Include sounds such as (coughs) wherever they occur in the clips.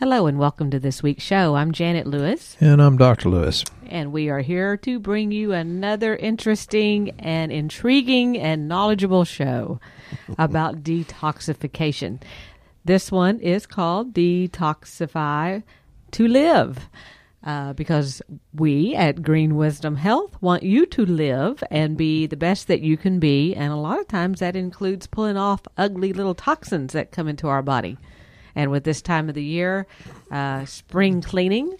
Hello and welcome to this week's show. I'm Janet Lewis, And I'm Dr. Lewis. and we are here to bring you another interesting and intriguing and knowledgeable show (laughs) about detoxification. This one is called Detoxify to Live. Uh, because we at Green Wisdom Health want you to live and be the best that you can be. And a lot of times that includes pulling off ugly little toxins that come into our body. And with this time of the year, uh, spring cleaning,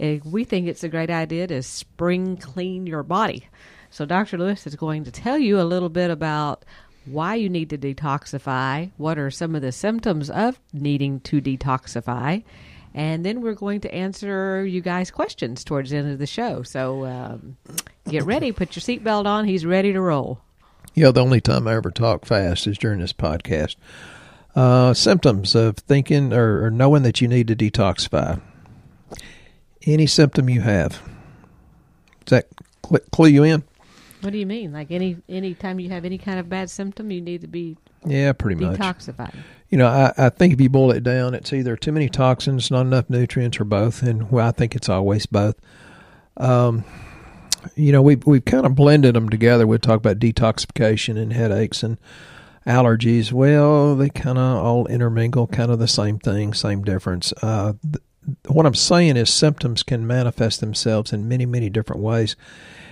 eh, we think it's a great idea to spring clean your body. So, Dr. Lewis is going to tell you a little bit about why you need to detoxify, what are some of the symptoms of needing to detoxify, and then we're going to answer you guys' questions towards the end of the show. So, um, get ready, put your seatbelt on. He's ready to roll. Yeah, the only time I ever talk fast is during this podcast. Uh, symptoms of thinking or, or knowing that you need to detoxify. Any symptom you have. Does that cl- clue you in? What do you mean? Like any any time you have any kind of bad symptom, you need to be Yeah, pretty much. detoxified. You know, I, I think if you boil it down, it's either too many toxins, not enough nutrients, or both. And well, I think it's always both. Um, you know, we've we've kind of blended them together. We talk about detoxification and headaches and allergies. Well, they kind of all intermingle, kind of the same thing, same difference. Uh, th- what I'm saying is symptoms can manifest themselves in many, many different ways,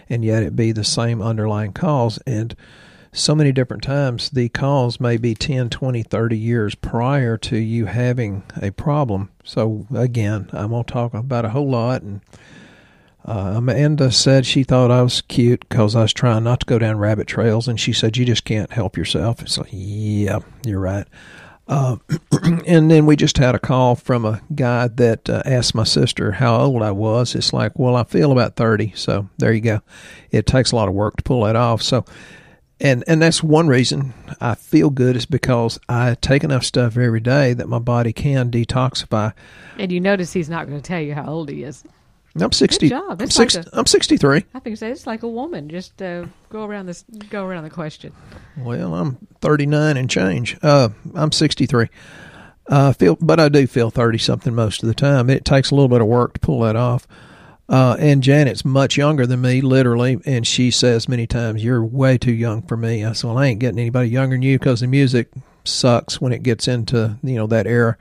and yet it be the same underlying cause. And so many different times, the cause may be 10, 20, 30 years prior to you having a problem. So, again, I'm going to talk about a whole lot. And uh, Amanda said she thought I was cute because I was trying not to go down rabbit trails. And she said, You just can't help yourself. It's like, Yeah, you're right. Uh, (clears throat) and then we just had a call from a guy that uh, asked my sister how old I was. It's like, well, I feel about 30. So there you go. It takes a lot of work to pull that off. So, and, and that's one reason I feel good is because I take enough stuff every day that my body can detoxify. And you notice he's not going to tell you how old he is. I'm 60. job. I'm, It's six, like a- I'm 63. I think. It's like a woman. Just uh, go around this. Go around the question. Well, I'm 39 and change. Uh, I'm 63. Uh, feel, but I do feel 30 something most of the time. It takes a little bit of work to pull that off. Uh, and Janet's much younger than me, literally, and she says many times, "You're way too young for me." I said, "Well, I ain't getting anybody younger than you because the music sucks when it gets into you know that era."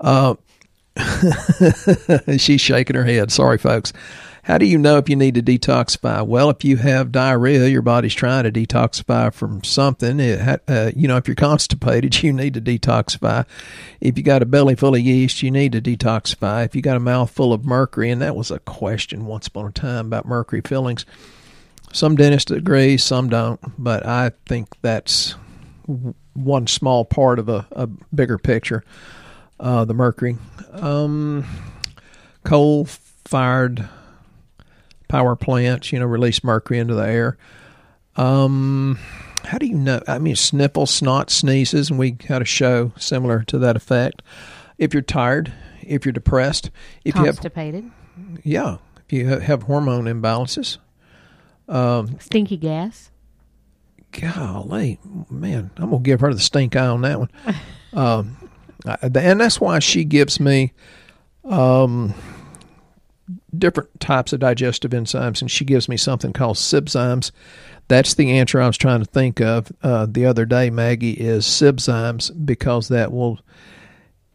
Uh, (laughs) she's shaking her head. Sorry, folks. How do you know if you need to detoxify? Well, if you have diarrhea, your body's trying to detoxify from something. It uh, you know, if you're constipated, (laughs) you need to detoxify. If you got a belly full of yeast, you need to detoxify. If you got a mouth full of mercury, and that was a question once upon a time about mercury fillings. Some dentists agree, some don't, but I think that's one small part of a, a bigger picture. Uh, the mercury, um, coal-fired power plants, you know, release mercury into the air. Um, how do you know? I mean, sniffle, snot, sneezes, and we had a show similar to that effect. If you're tired, if you're depressed, if you have, Constipated. yeah, if you have hormone imbalances, Stinky gas. golly, man, I'm gonna give her the stink eye on that one. (laughs) um, and that's why she gives me um, different types of digestive enzymes, and she gives me something called Sibzymes. That's the answer I was trying to think of uh, the other day, Maggie, is Sibzymes because that will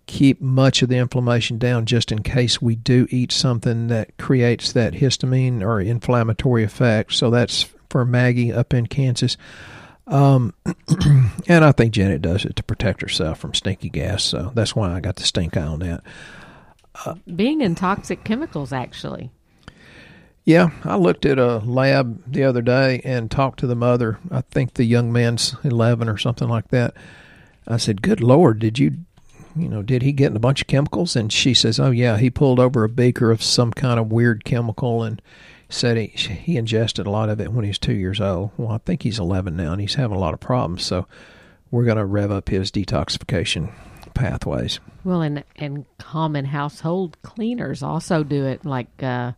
keep much of the inflammation down just in case we do eat something that creates that histamine or inflammatory effect. So that's for Maggie up in Kansas. Um, (clears throat) and I think Janet does it to protect herself from stinky gas. So that's why I got the stink eye on that. Being in toxic chemicals, actually. Yeah, I looked at a lab the other day and talked to the mother. I think the young man's 11 or something like that. I said, "Good Lord, did you, you know, did he get in a bunch of chemicals?" And she says, "Oh yeah, he pulled over a beaker of some kind of weird chemical and said he he ingested a lot of it when he was two years old. Well, I think he's 11 now and he's having a lot of problems. So we're going to rev up his detoxification pathways. Well, and and common household cleaners also do it, like uh,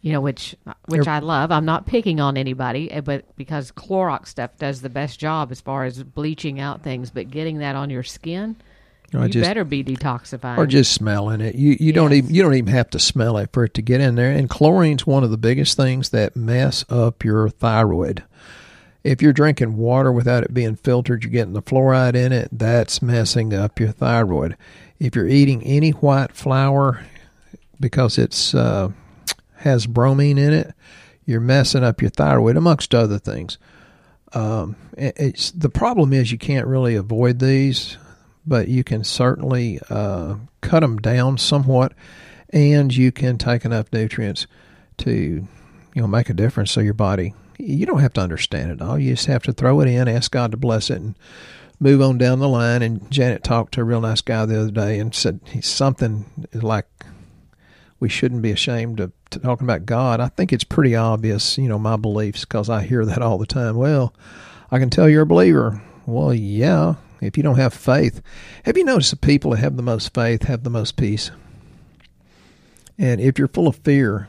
you know, which which I love. I'm not picking on anybody, eh, but because Clorox stuff does the best job as far as bleaching out things, but getting that on your skin You, know, you just, better be detoxifying. or just smelling it. You you don't even you don't even have to smell it for it to get in there. And chlorine's one of the biggest things that mess up your thyroid. If you're drinking water without it being filtered, you're getting the fluoride in it. That's messing up your thyroid. If you're eating any white flour because it's uh, has bromine in it, you're messing up your thyroid, amongst other things. Um, it's the problem is you can't really avoid these, but you can certainly uh, cut them down somewhat, and you can take enough nutrients to you know make a difference. So your body, you don't have to understand it all. You just have to throw it in, ask God to bless it, and move on down the line. And Janet talked to a real nice guy the other day and said he's something like we shouldn't be ashamed of talking about God. I think it's pretty obvious, you know, my beliefs because I hear that all the time. Well, I can tell you're a believer. Well, yeah, if you don't have faith. Have you noticed the people that have the most faith have the most peace? And if you're full of fear,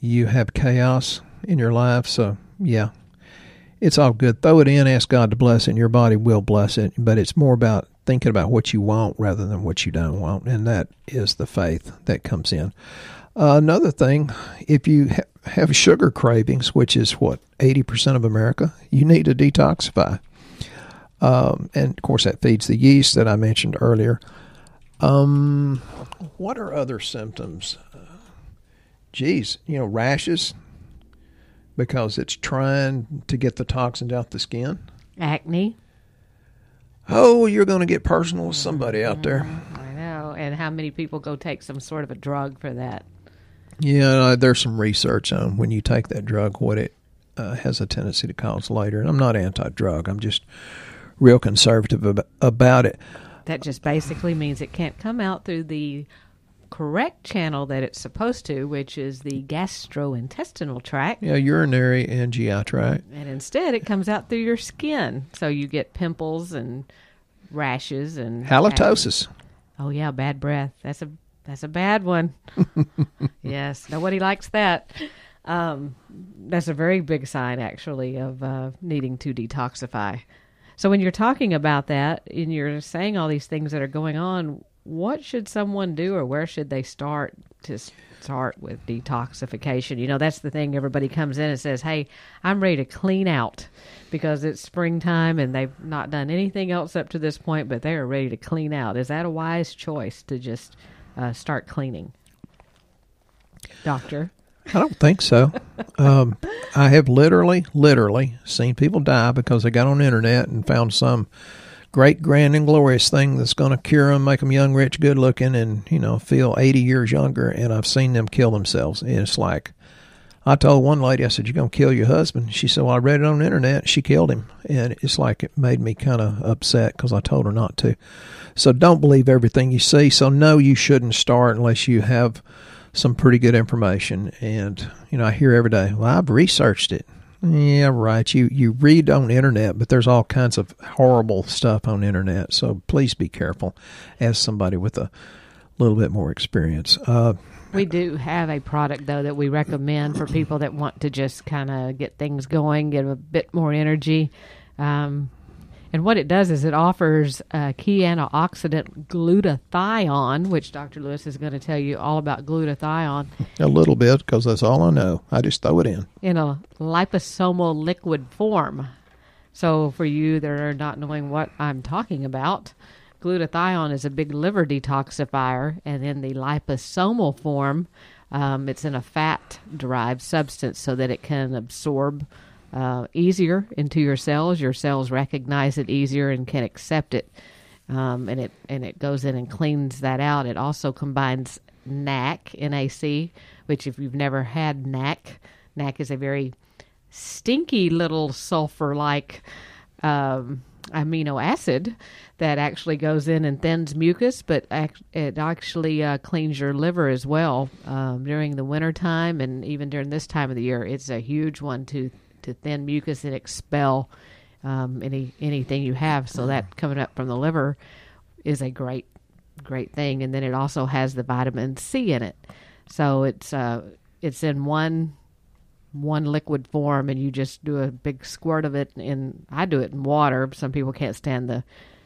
you have chaos in your life. So, yeah, it's all good. Throw it in, ask God to bless it, and your body will bless it. But it's more about thinking about what you want rather than what you don't want. And that is the faith that comes in. Uh, another thing, if you ha- have sugar cravings, which is what, 80% of America, you need to detoxify. Um, and of course, that feeds the yeast that I mentioned earlier. Um, what are other symptoms? Uh, geez, you know, rashes because it's trying to get the toxins out the skin. Acne. Oh, you're going to get personal with somebody out there. I know. And how many people go take some sort of a drug for that? Yeah, uh, there's some research on when you take that drug, what it uh, has a tendency to cause later. And I'm not anti-drug. I'm just real conservative ab- about it. That just basically means it can't come out through the correct channel that it's supposed to, which is the gastrointestinal tract. Yeah, urinary and GI tract. And instead, it comes out through your skin. So you get pimples and rashes and Halitosis. Oh yeah, bad breath. That's a that's a bad one. (laughs) yes, nobody likes that. Um, that's a very big sign, actually, of uh, needing to detoxify. So when you're talking about that and you're saying all these things that are going on, what should someone do, or where should they start to start with detoxification? You know, that's the thing. Everybody comes in and says, "Hey, I'm ready to clean out." Because it's springtime and they've not done anything else up to this point, but they are ready to clean out. Is that a wise choice to just uh, start cleaning? Doctor? I don't think so. um, I have literally, literally seen people die because they got on the internet and found some great, grand, and glorious thing that's going to cure them, make them young, rich, good looking, and you know feel 80 years younger. And I've seen them kill themselves. And it's like I told one lady, I said, "You're going to kill your husband." She said, "Well, I read it on the internet. She killed him," and it's like it made me kind of upset because I told her not to. So don't believe everything you see. So no, you shouldn't start unless you have some pretty good information. And you know, I hear every day, "Well, I've researched it." Yeah, right. You you read on internet, but there's all kinds of horrible stuff on internet. So please be careful. As somebody with a little bit more experience, uh, We do have a product though that we recommend for people that want to just kind of get things going, get a bit more energy. Um, and what it does is it offers a key antioxidant glutathione, which Dr. Lewis is going to tell you all about glutathione a little bit because that's all I know. I just throw it in. in a liposomal liquid form. So, for you that are not knowing what I'm talking about, glutathione is a big liver detoxifier, and in the liposomal form, um, it's in a fat derived substance so that it can absorb uh, easier into your cells. Your cells recognize it easier and can accept it. Um, and it and it goes in and cleans that out. It also combines NAC, NAC, which if you've never had NAC, NAC is a very stinky little sulfur like um, amino acid that actually goes in and thins mucus, but ac- it actually uh, cleans your liver as well um, during the winter time and even during this time of the year. It's a huge one to to thin mucus and expel um, any anything you have. So that coming up from the liver is a great great thing. And then it also has the vitamin C in it, so it's uh, it's in one one liquid form and you just do a big squirt of it And I do it in water. Some people can't stand the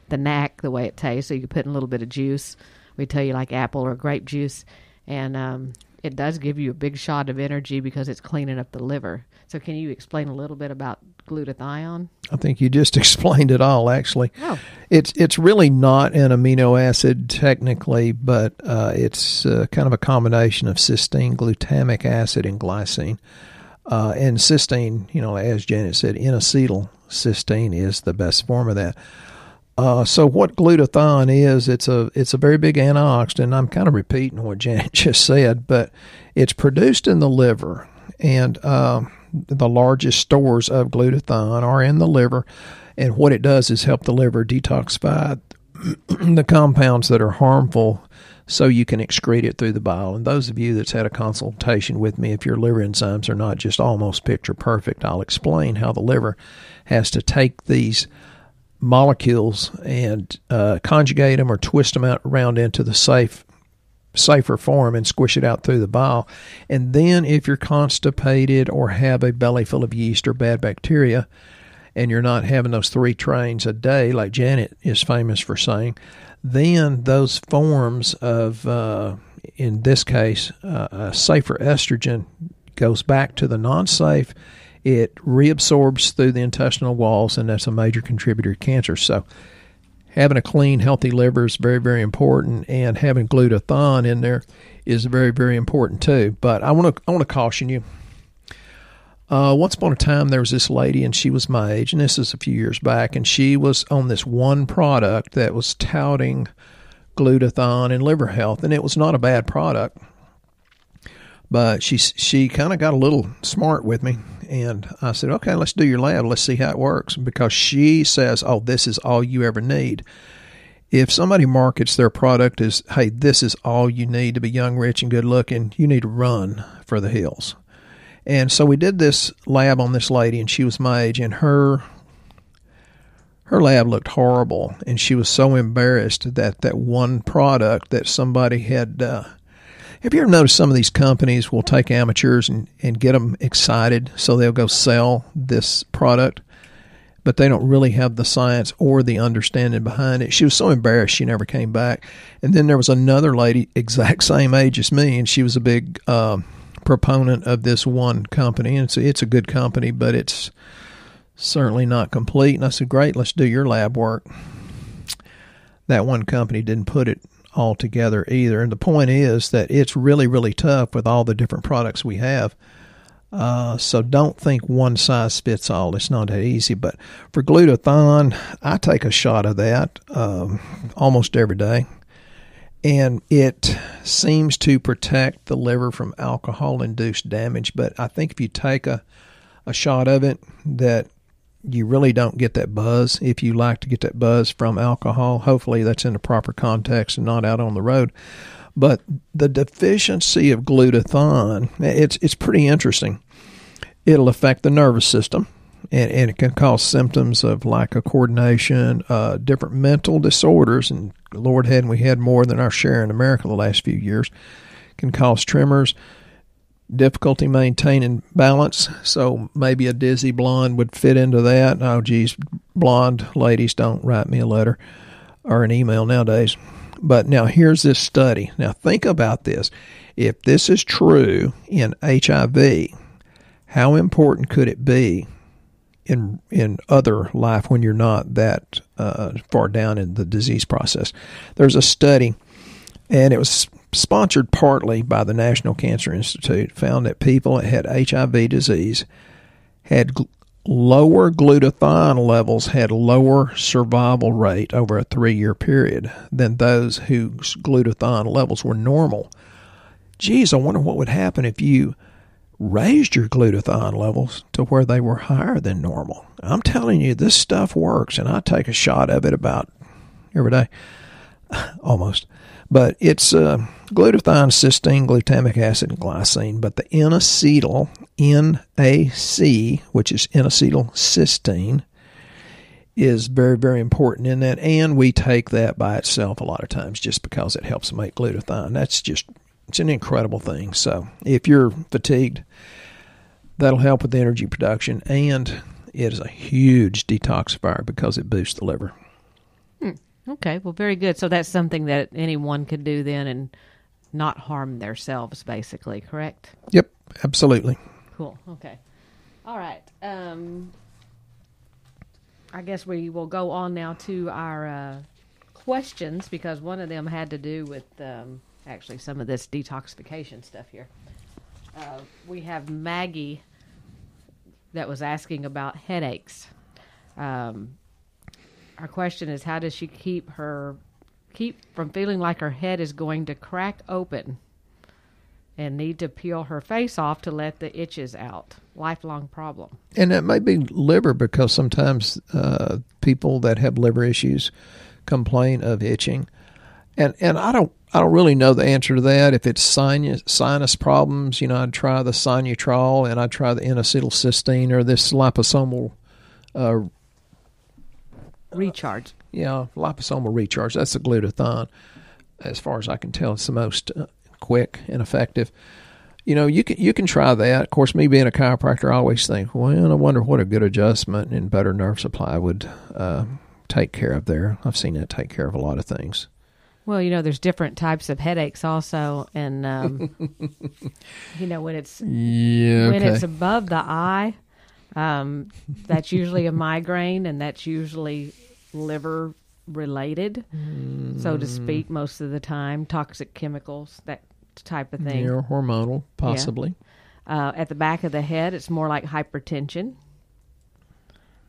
the NAC, the way it tastes. So you put in a little bit of juice. We tell you like apple or grape juice, and um, it does give you a big shot of energy because it's cleaning up the liver. So can you explain a little bit about glutathione? I think you just (laughs) explained it all. Actually, oh. it's it's really not an amino acid technically, but uh, it's uh, kind of a combination of cysteine, glutamic acid, and glycine. Uh, and cysteine, you know, as Janet said, N-acetyl cysteine is the best form of that. Uh, so what glutathione is, it's a it's a very big antioxidant. I'm kind of repeating what Janet (laughs) just said, but it's produced in the liver, and uh, the largest stores of glutathione are in the liver. And what it does is help the liver detoxify (clears throat) the compounds that are harmful so you can excrete it through the bile. And those of you that's had a consultation with me, if your liver enzymes are not just almost picture perfect, I'll explain how the liver has to take these molecules and uh, conjugate them or twist them out around into the safe safer form and squish it out through the bile. And then if you're constipated or have a belly full of yeast or bad bacteria and you're not having those three trains a day like Janet is famous for saying, then those forms of uh, in this case uh, a safer estrogen goes back to the non-safe it reabsorbs through the intestinal walls, and that's a major contributor to cancer. So, having a clean, healthy liver is very, very important, and having glutathione in there is very, very important too. But I want to, I want to caution you. Uh, once upon a time, there was this lady, and she was my age, and this is a few years back, and she was on this one product that was touting glutathione and liver health, and it was not a bad product. But she she kind of got a little smart with me, and I said, okay, let's do your lab. Let's see how it works. Because she says, oh, this is all you ever need. If somebody markets their product as, hey, this is all you need to be young, rich, and good looking, you need to run for the hills. And so we did this lab on this lady, and she was my age, and her her lab looked horrible, and she was so embarrassed that that one product that somebody had uh, have you ever noticed some of these companies will take amateurs and, and get them excited so they'll go sell this product, but they don't really have the science or the understanding behind it? She was so embarrassed she never came back. And then there was another lady, (laughs) exact same age as me, and she was a big uh, proponent of this one company. And it's, it's a good company, but it's certainly not complete. And I said, Great, let's do your lab work. That one company didn't put it altogether either. And the point is that it's really, really tough with all the different products we have. Uh, so don't think one size fits all. It's not that easy. But for glutathione, I take a shot of that um, almost every day. And it seems to protect the liver from alcohol induced damage. But I think if you take a, a shot of it, that you really don't get that buzz if you like to get that buzz from alcohol. Hopefully, that's in the proper context and not out on the road. But the deficiency of glutathione, it's it's pretty interesting. It'll affect the nervous system, and, and it can cause symptoms of lack of coordination, uh, different mental disorders, and Lord, hadn't we had more than our share in America the last few years? Can cause tremors difficulty maintaining balance. So maybe a dizzy blonde would fit into that. Oh, geez, blonde ladies don't write me a letter or an email nowadays. But now here's this study. Now think about this. If this is true in HIV, how important could it be in in other life when you're not that uh, far down in the disease process? There's a study, and it was sponsored partly by the National Cancer Institute, found that people that had HIV disease had gl- lower glutathione levels had lower survival rate over a three year period than those whose glutathione levels were normal. Geez, I wonder what would happen if you raised your glutathione levels to where they were higher than normal. I'm telling you, this stuff works, and I take a shot of it about every day, (sighs) almost. But it's uh, glutathione, cysteine, glutamic acid, and glycine. But the N-acetyl, NAC, which is N-acetyl cysteine, is very, very important in that. And we take that by itself a lot of times just because it helps make glutathione. That's just, it's an incredible thing. So if you're fatigued, that'll help with energy production. And it is a huge detoxifier because it boosts the liver. Okay, well, very good. So that's something that anyone could do then and not harm themselves, basically, correct? Yep, absolutely. Cool. Okay. All right. Um, I guess we will go on now to our uh, questions because one of them had to do with um, actually some of this detoxification stuff here. Uh, we have Maggie that was asking about headaches. Um, our question is, how does she keep her keep from feeling like her head is going to crack open and need to peel her face off to let the itches out? Lifelong problem. And it may be liver because sometimes uh, people that have liver issues complain of itching, and and I don't I don't really know the answer to that. If it's sinus sinus problems, you know, I'd try the Sinutrol and I'd try the N-acetylcysteine or this liposomal. Uh, Recharge. yeah, liposomal recharge. That's the glutathione. As far as I can tell, it's the most uh, quick and effective. You know, you can you can try that. Of course, me being a chiropractor, I always think, well, I wonder what a good adjustment and better nerve supply would uh, take care of there. I've seen that take care of a lot of things. Well, you know, there's different types of headaches also, and um, (laughs) you know when it's Yeah. when it's above the eye, um, that's usually a migraine, and that's usually liver related, so to speak. Most of the time, toxic chemicals, that type of thing. Yeah, hormonal, possibly. Uh, at the back of the head, it's more like hypertension.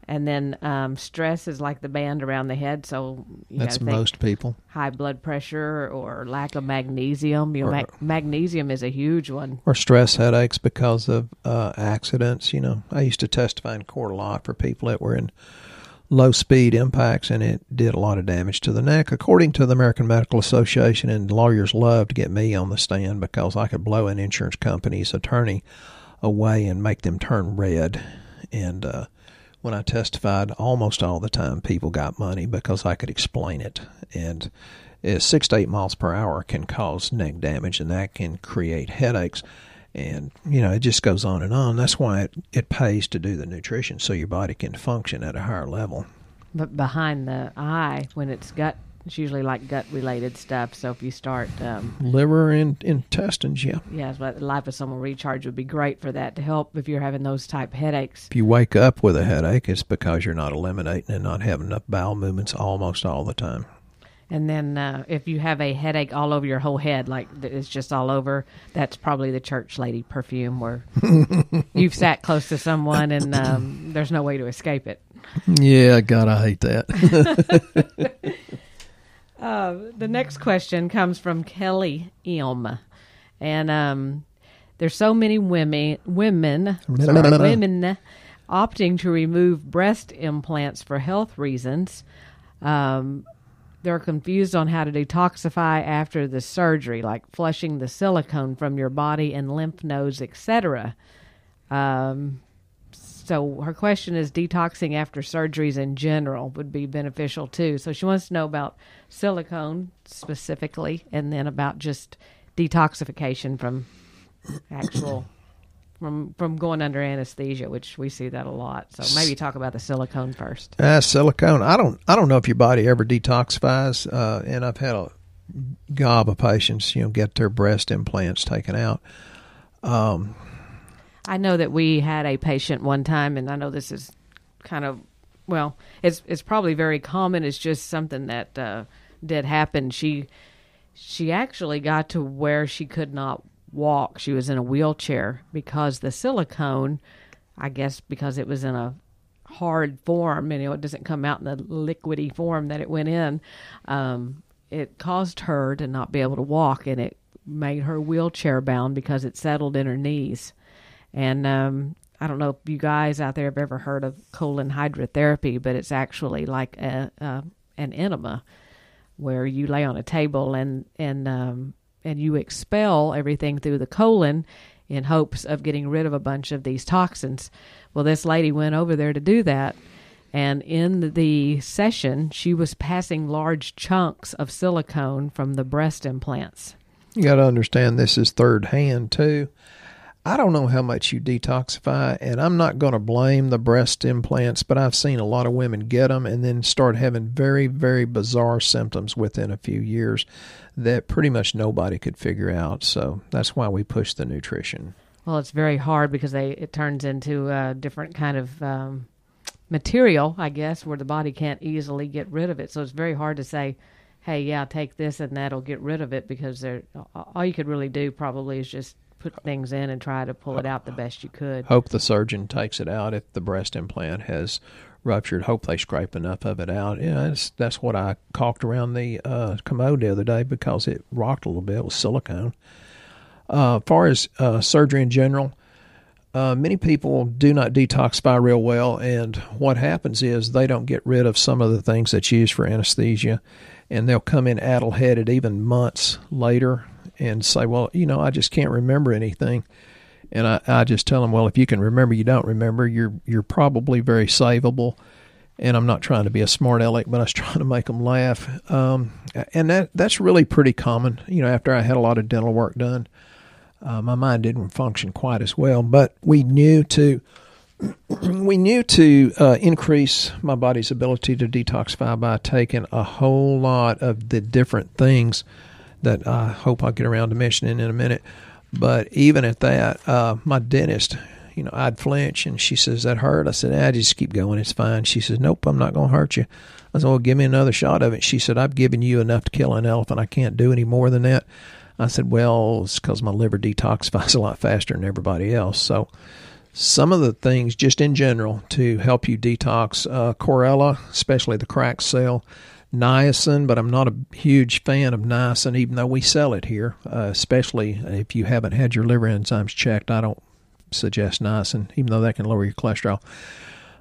And then um, stress is like the band around the head. So you That's most people. high blood pressure or lack of magnesium. You know, Or- mag- magnesium is a huge one. Or stress headaches because of uh, accidents. You know, I used to testify in court a lot for people that were in low speed impacts, and it did a lot of damage to the neck, according to the American Medical Association. And lawyers love to get me on the stand because I could blow an insurance company's attorney away and make them turn red. And uh, when I testified, almost all the time people got money because I could explain it. And uh, six to eight miles per hour can cause neck damage, and that can create headaches. And you know, it just goes on and on. That's why it, it pays to do the nutrition so your body can function at a higher level. But behind the eye, when it's gut, it's usually like gut related stuff. So if you start, um, Liver and intestines, yeah. yeah, but liposomal recharge would be great for that to help if you're having those type headaches. If you wake up with a headache, it's because you're not eliminating and not having enough bowel movements almost all the time. And then uh, if you have a headache all over your whole head, like it's just all over, that's probably the church lady perfume where (laughs) you've sat close to someone and um, there's no way to escape it. Yeah, God, I hate that. (laughs) (laughs) Uh, the next question comes from Kelly M. And um, there's so many women, women, sorry, women opting to remove breast implants for health reasons. Um, they're confused on how to detoxify after the surgery, like flushing the silicone from your body and lymph nodes, etc. Um, so her question is detoxing after surgeries in general would be beneficial too. So she wants to know about silicone specifically, and then about just detoxification from actual (coughs) from from going under anesthesia, which we see that a lot. So maybe talk about the silicone first. Ah, silicone. I don't. I don't know if your body ever detoxifies. Uh, and I've had a gob of patients, you know, get their breast implants taken out. Um, I know that we had a patient one time, and I know this is kind of well, it's it's probably very common. It's just something that uh, did happen. She she actually got to where she could not walk. She was in a wheelchair because the silicone, I guess, because it was in a hard form, you know, it doesn't come out in the liquidy form that it went in. Um, it caused her to not be able to walk, and it made her wheelchair bound because it settled in her knees. And um, I don't know if you guys out there have ever heard of colon hydrotherapy, but it's actually like a, a an enema where you lay on a table and and um, and you expel everything through the colon in hopes of getting rid of a bunch of these toxins. Well, this lady went over there to do that. And in the session, she was passing large chunks of silicone from the breast implants. you got to understand this is third hand too. I don't know how much you detoxify, and I'm not going to blame the breast implants, but I've seen a lot of women get them and then start having very, very bizarre symptoms within a few years that pretty much nobody could figure out. So that's why we push the nutrition. Well, it's very hard because they it turns into a different kind of um, material, I guess, where the body can't easily get rid of it. So it's very hard to say, "Hey, yeah, take this and that'll get rid of it," because all you could really do probably is just put things in and try to pull it out the best you could. Hope the surgeon takes it out if the breast implant has ruptured. Hope they scrape enough of it out. Yeah, that's, that's what I caulked around the uh, commode the other day because it rocked a little bit with silicone. Uh, far as uh, surgery in general, uh, many people do not detoxify real well, and what happens is they don't get rid of some of the things that's used for anesthesia, and they'll come in addle headed even months later and say, well, you know, I just can't remember anything. And I, I just tell them, well, if you can remember, you don't remember, you're you're probably very savable. And I'm not trying to be a smart aleck, but I was (laughs) trying to make them laugh. Um, and that that's really pretty common. You know, after I had a lot of dental work done, uh, my mind didn't function quite as well. But we knew to (clears throat) we knew to uh, increase my body's ability to detoxify by taking a whole lot of the different things that I hope I'll get around to mentioning in a minute. But even at that, uh, my dentist, you know, I'd flinch and she says, That hurt? I said, I just keep going. It's fine. She says, Nope, I'm not going to hurt you. I said, Well, give me another shot of it. She said, I've given you enough to kill an elephant. I can't do any more than that. I said, Well, it's because my liver (laughs) detoxifies a lot faster than everybody else. So, some of the things, just in general, to help you detox, uh, chlorella, especially the cracked cell, niacin, but I'm not a huge fan of niacin, even though we sell it here. Uh, especially if you haven't had your liver enzymes checked, I don't suggest niacin, even though that can lower your cholesterol.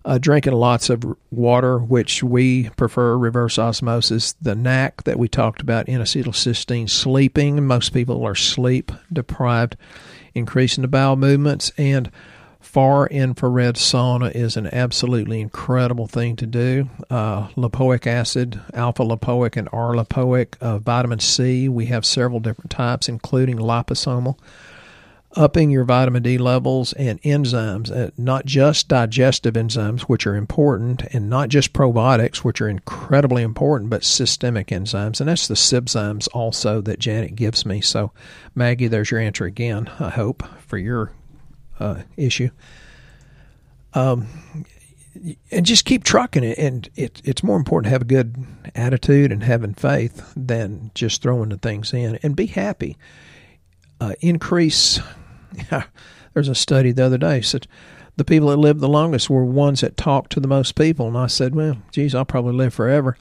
Uh, drinking lots of water, which we prefer reverse osmosis. The NAC that we talked about, N-acetylcysteine, sleeping. Most people are sleep deprived, increasing the bowel movements, and far infrared sauna is an absolutely incredible thing to do. Uh, lipoic acid, alpha lipoic, and R lipoic, uh, vitamin C. We have several different types, including liposomal. Upping your vitamin D levels and enzymes, uh, not just digestive enzymes, which are important, and not just probiotics, which are incredibly important, but systemic enzymes. And that's the SIBzymes also that Janet gives me. So, Maggie, there's your answer again, I hope, for your uh, issue. Um, and just keep trucking it. And it, it's more important to have a good attitude and having faith than just throwing the things in. And be happy. Uh, increase. (laughs) there's a study the other day said the people that lived the longest were ones that talked to the most people. And I said, well, geez, I'll probably live forever.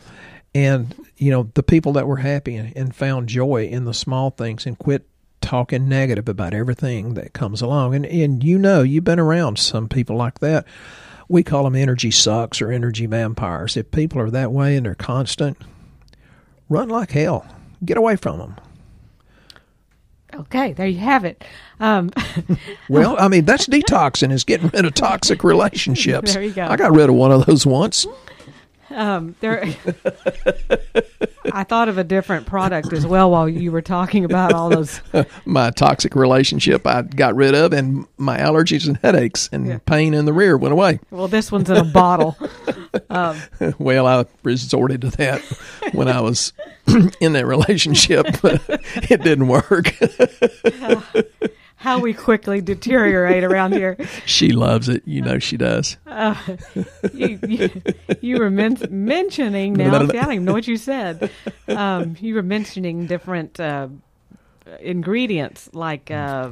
And you know, the people that were happy and, and found joy in the small things and quit talking negative about everything that comes along. And and you know, you've been around some people like that. We call them energy sucks or energy vampires. If people are that way and they're constant, run like hell. Get away from them. Okay, there you have it. Um, (laughs) well, I mean, that's (laughs) detoxing is getting rid of toxic relationships. there you go. I got rid of one of those once. Um, there, I thought of a different product as well while you were talking about all those. (laughs) my toxic relationship I got rid of, and my allergies and headaches and yeah. pain in the rear went away. Well, this one's in a bottle. Um, (laughs) well, I resorted to that when I was (clears throat) in that relationship. (laughs) it didn't work. Uh, how we quickly deteriorate around here. (laughs) She loves it. You know she does. Uh, you, you, you, were men- mentioning now. see, I don't even know what you said. Um, you were mentioning different uh, ingredients like uh,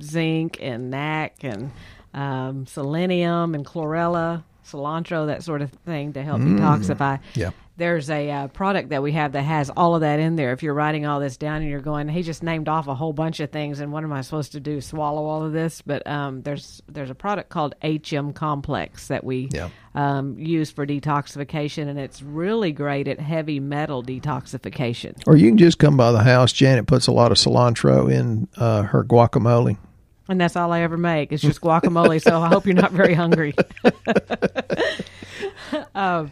zinc and NAC and um, selenium and chlorella, cilantro, that sort of thing to help mm, detoxify. Yeah there's a uh, product that we have that has all of that in there. If you're writing all this down and you're going, he just named off a whole bunch of things, and what am I supposed to do? Swallow all of this? But um, there's there's a product called HM Complex that we yeah. um, use for detoxification, and it's really great at heavy metal detoxification. Or you can just come by the house. Janet puts a lot of cilantro in uh, her guacamole. And that's all I ever make. It's just guacamole. so I hope you're not very hungry. (laughs) um,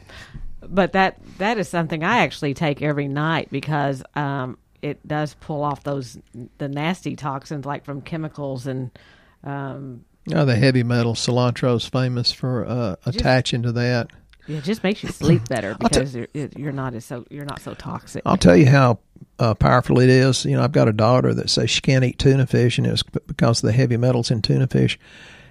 but that that is something I actually take every night because um, it does pull off those the nasty toxins like from chemicals and Um, Oh, the heavy metal cilantro's famous for uh, attaching to that. it just makes you sleep (clears throat) better because you're, you're not as so you're not so toxic. I'll tell you how uh, powerful it is. You know, I've got a daughter that says she can't eat tuna fish, and it's because of the heavy metals in tuna fish.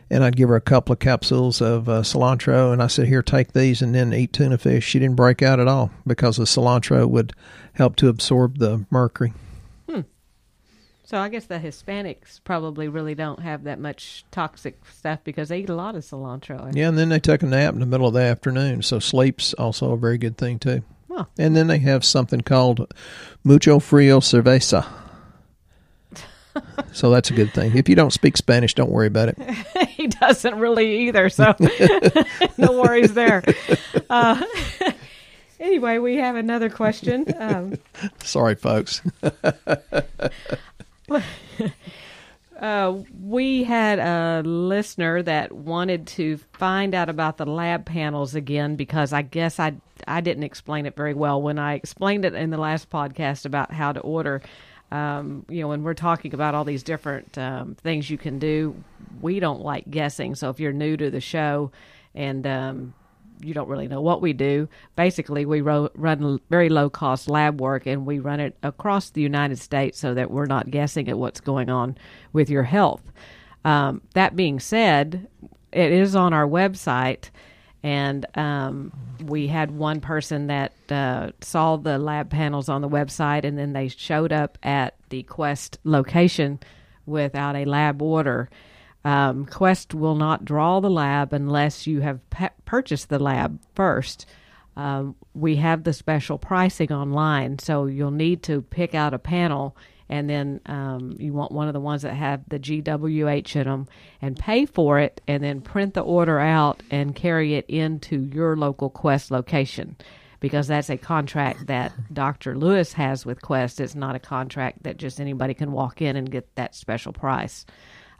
And I'd give her a couple of capsules of uh, cilantro, and I said, "Here, take these, and then eat tuna fish." She didn't break out at all because the cilantro would help to absorb the mercury. Hmm. So I guess the Hispanics probably really don't have that much toxic stuff because they eat a lot of cilantro. Yeah, and then they take a nap in the middle of the afternoon, so sleep's also a very good thing too. Well, And then they have something called mucho frio cerveza. (laughs) so that's a good thing. If you don't speak Spanish, don't worry about it. (laughs) he (laughs) doesn't really either, so (laughs) no worries there. Uh, (laughs) anyway, we have another question. Um, Sorry, folks. Uh, we had a listener that wanted to find out about the lab panels again because I guess I I didn't explain it very well when I explained it in the last podcast about how to order. Um, you know, when we're talking about all these different um, things you can do, we don't like guessing. So if you're new to the show and um, you don't really know what we do. Basically, we ro- run very low cost lab work and we run it across the United States so that we're not guessing at what's going on with your health. Um, that being said, it is on our website. And um, we had one person that uh, saw the lab panels on the website, and then they showed up at the Quest location without a lab order. Um, Quest will not draw the lab unless you have pe- purchased the lab first. Um, we have the special pricing online, so you'll need to pick out a panel, and then um, you want one of the ones that have the GWH in them, and pay for it, and then print the order out and carry it into your local Quest location. Because that's a contract that Dr. Lewis has with Quest. It's not a contract that just anybody can walk in and get that special price.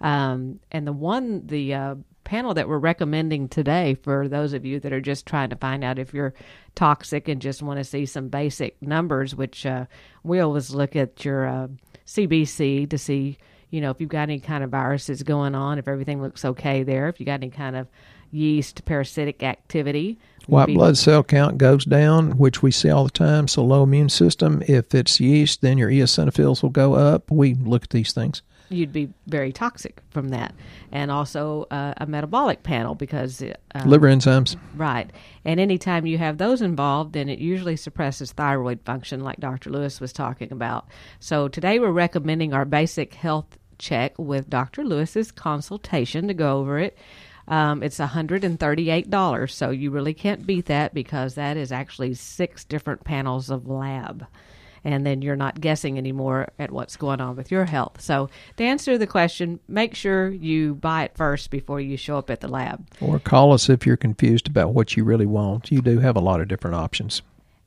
Um, and the one, the uh, panel that we're recommending today for those of you that are just trying to find out if you're toxic and just want to see some basic numbers, which uh, we always look at your uh, CBC to see, you know, if you've got any kind of viruses going on, if everything looks okay there, if you got any kind of yeast parasitic activity. White be- blood cell count goes down, which we see all the time. So low immune system. If it's yeast, then your eosinophils will go up. We look at these things. You'd be very toxic from that, and also uh, a metabolic panel because uh, Liver enzymes. Right. And anytime you have those involved, then it usually suppresses thyroid function, like Dr. Lewis was talking about. So today we're recommending our basic health check with Dr. Lewis's consultation to go over it. Um, it's $138, so you really can't beat that because that is actually six different panels of lab. And then you're not guessing anymore at what's going on with your health. So, to answer the question, make sure you buy it first before you show up at the lab. Or call us if you're confused about what you really want. You do have a lot of different options.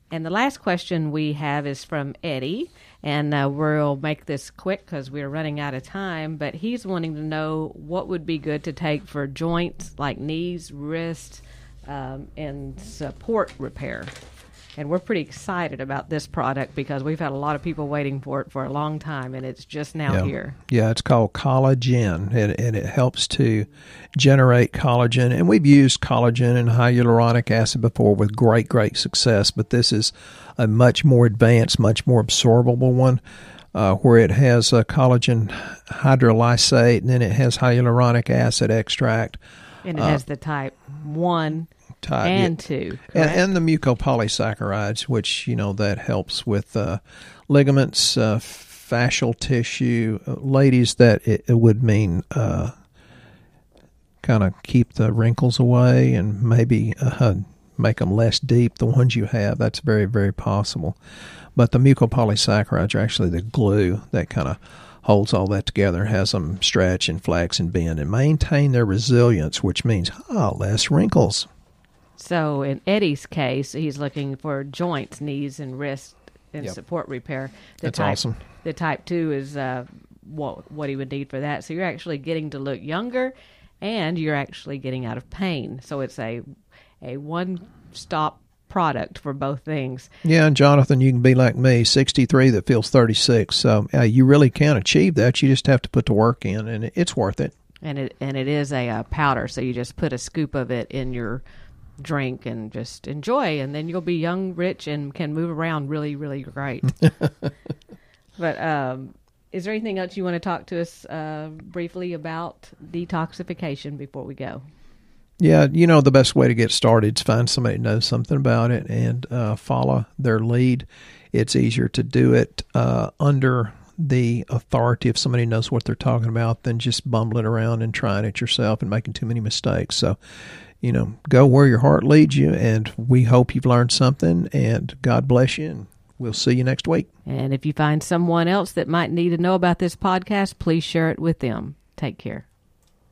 And the last question we have is from Eddie, and uh, we'll make this quick because we're running out of time. But he's wanting to know what would be good to take for joints like knees, wrists, um, and support repair. And we're pretty excited about this product because we've had a lot of people waiting for it for a long time, and it's just now yeah. here. Yeah, it's called collagen, and, and it helps to generate collagen. And we've used collagen and hyaluronic acid before with great, great success, but this is a much more advanced, much more absorbable one. Uh, where it has a collagen hydrolysate and then it has hyaluronic acid extract And it has the type 1 and 2. and, correct? and the mucopolysaccharides, which you know that helps with uh, ligaments, uh, fascial tissue. Uh, ladies, that it, it would mean uh, kind of keep the wrinkles away and maybe uh, make them less deep. The ones you have, that's very very possible. But the mucopolysaccharides are actually the glue that kind of holds all that together, has them stretch and flex and bend and maintain their resilience, which means ah less wrinkles. So in Eddie's case, he's looking for joints, knees, and wrist and Yep. support repair. The That's type, awesome. The type two is uh, what what he would need for that. So you're actually getting to look younger, and you're actually getting out of pain. So it's a a one stop product for both things. Yeah, and Jonathan, you can be like me, 63 that feels 36. So uh, you really can achieve that. You just have to put the work in, and it's worth it. And it and it is a uh, powder, so you just put a scoop of it in your drink and just enjoy, and then you'll be young, rich, and can move around really, really great. (laughs) but um, is there anything else you want to talk to us uh, briefly about detoxification before we go? Yeah, you know, the best way to get started is find somebody who knows something about it and uh, follow their lead. It's easier to do it uh, under the authority of somebody who knows what they're talking about than just bumbling around and trying it yourself and making too many mistakes. So, you know, go where your heart leads you, and we hope you've learned something, and God bless you, and we'll see you next week. And if you find someone else that might need to know about this podcast, please share it with them. Take care.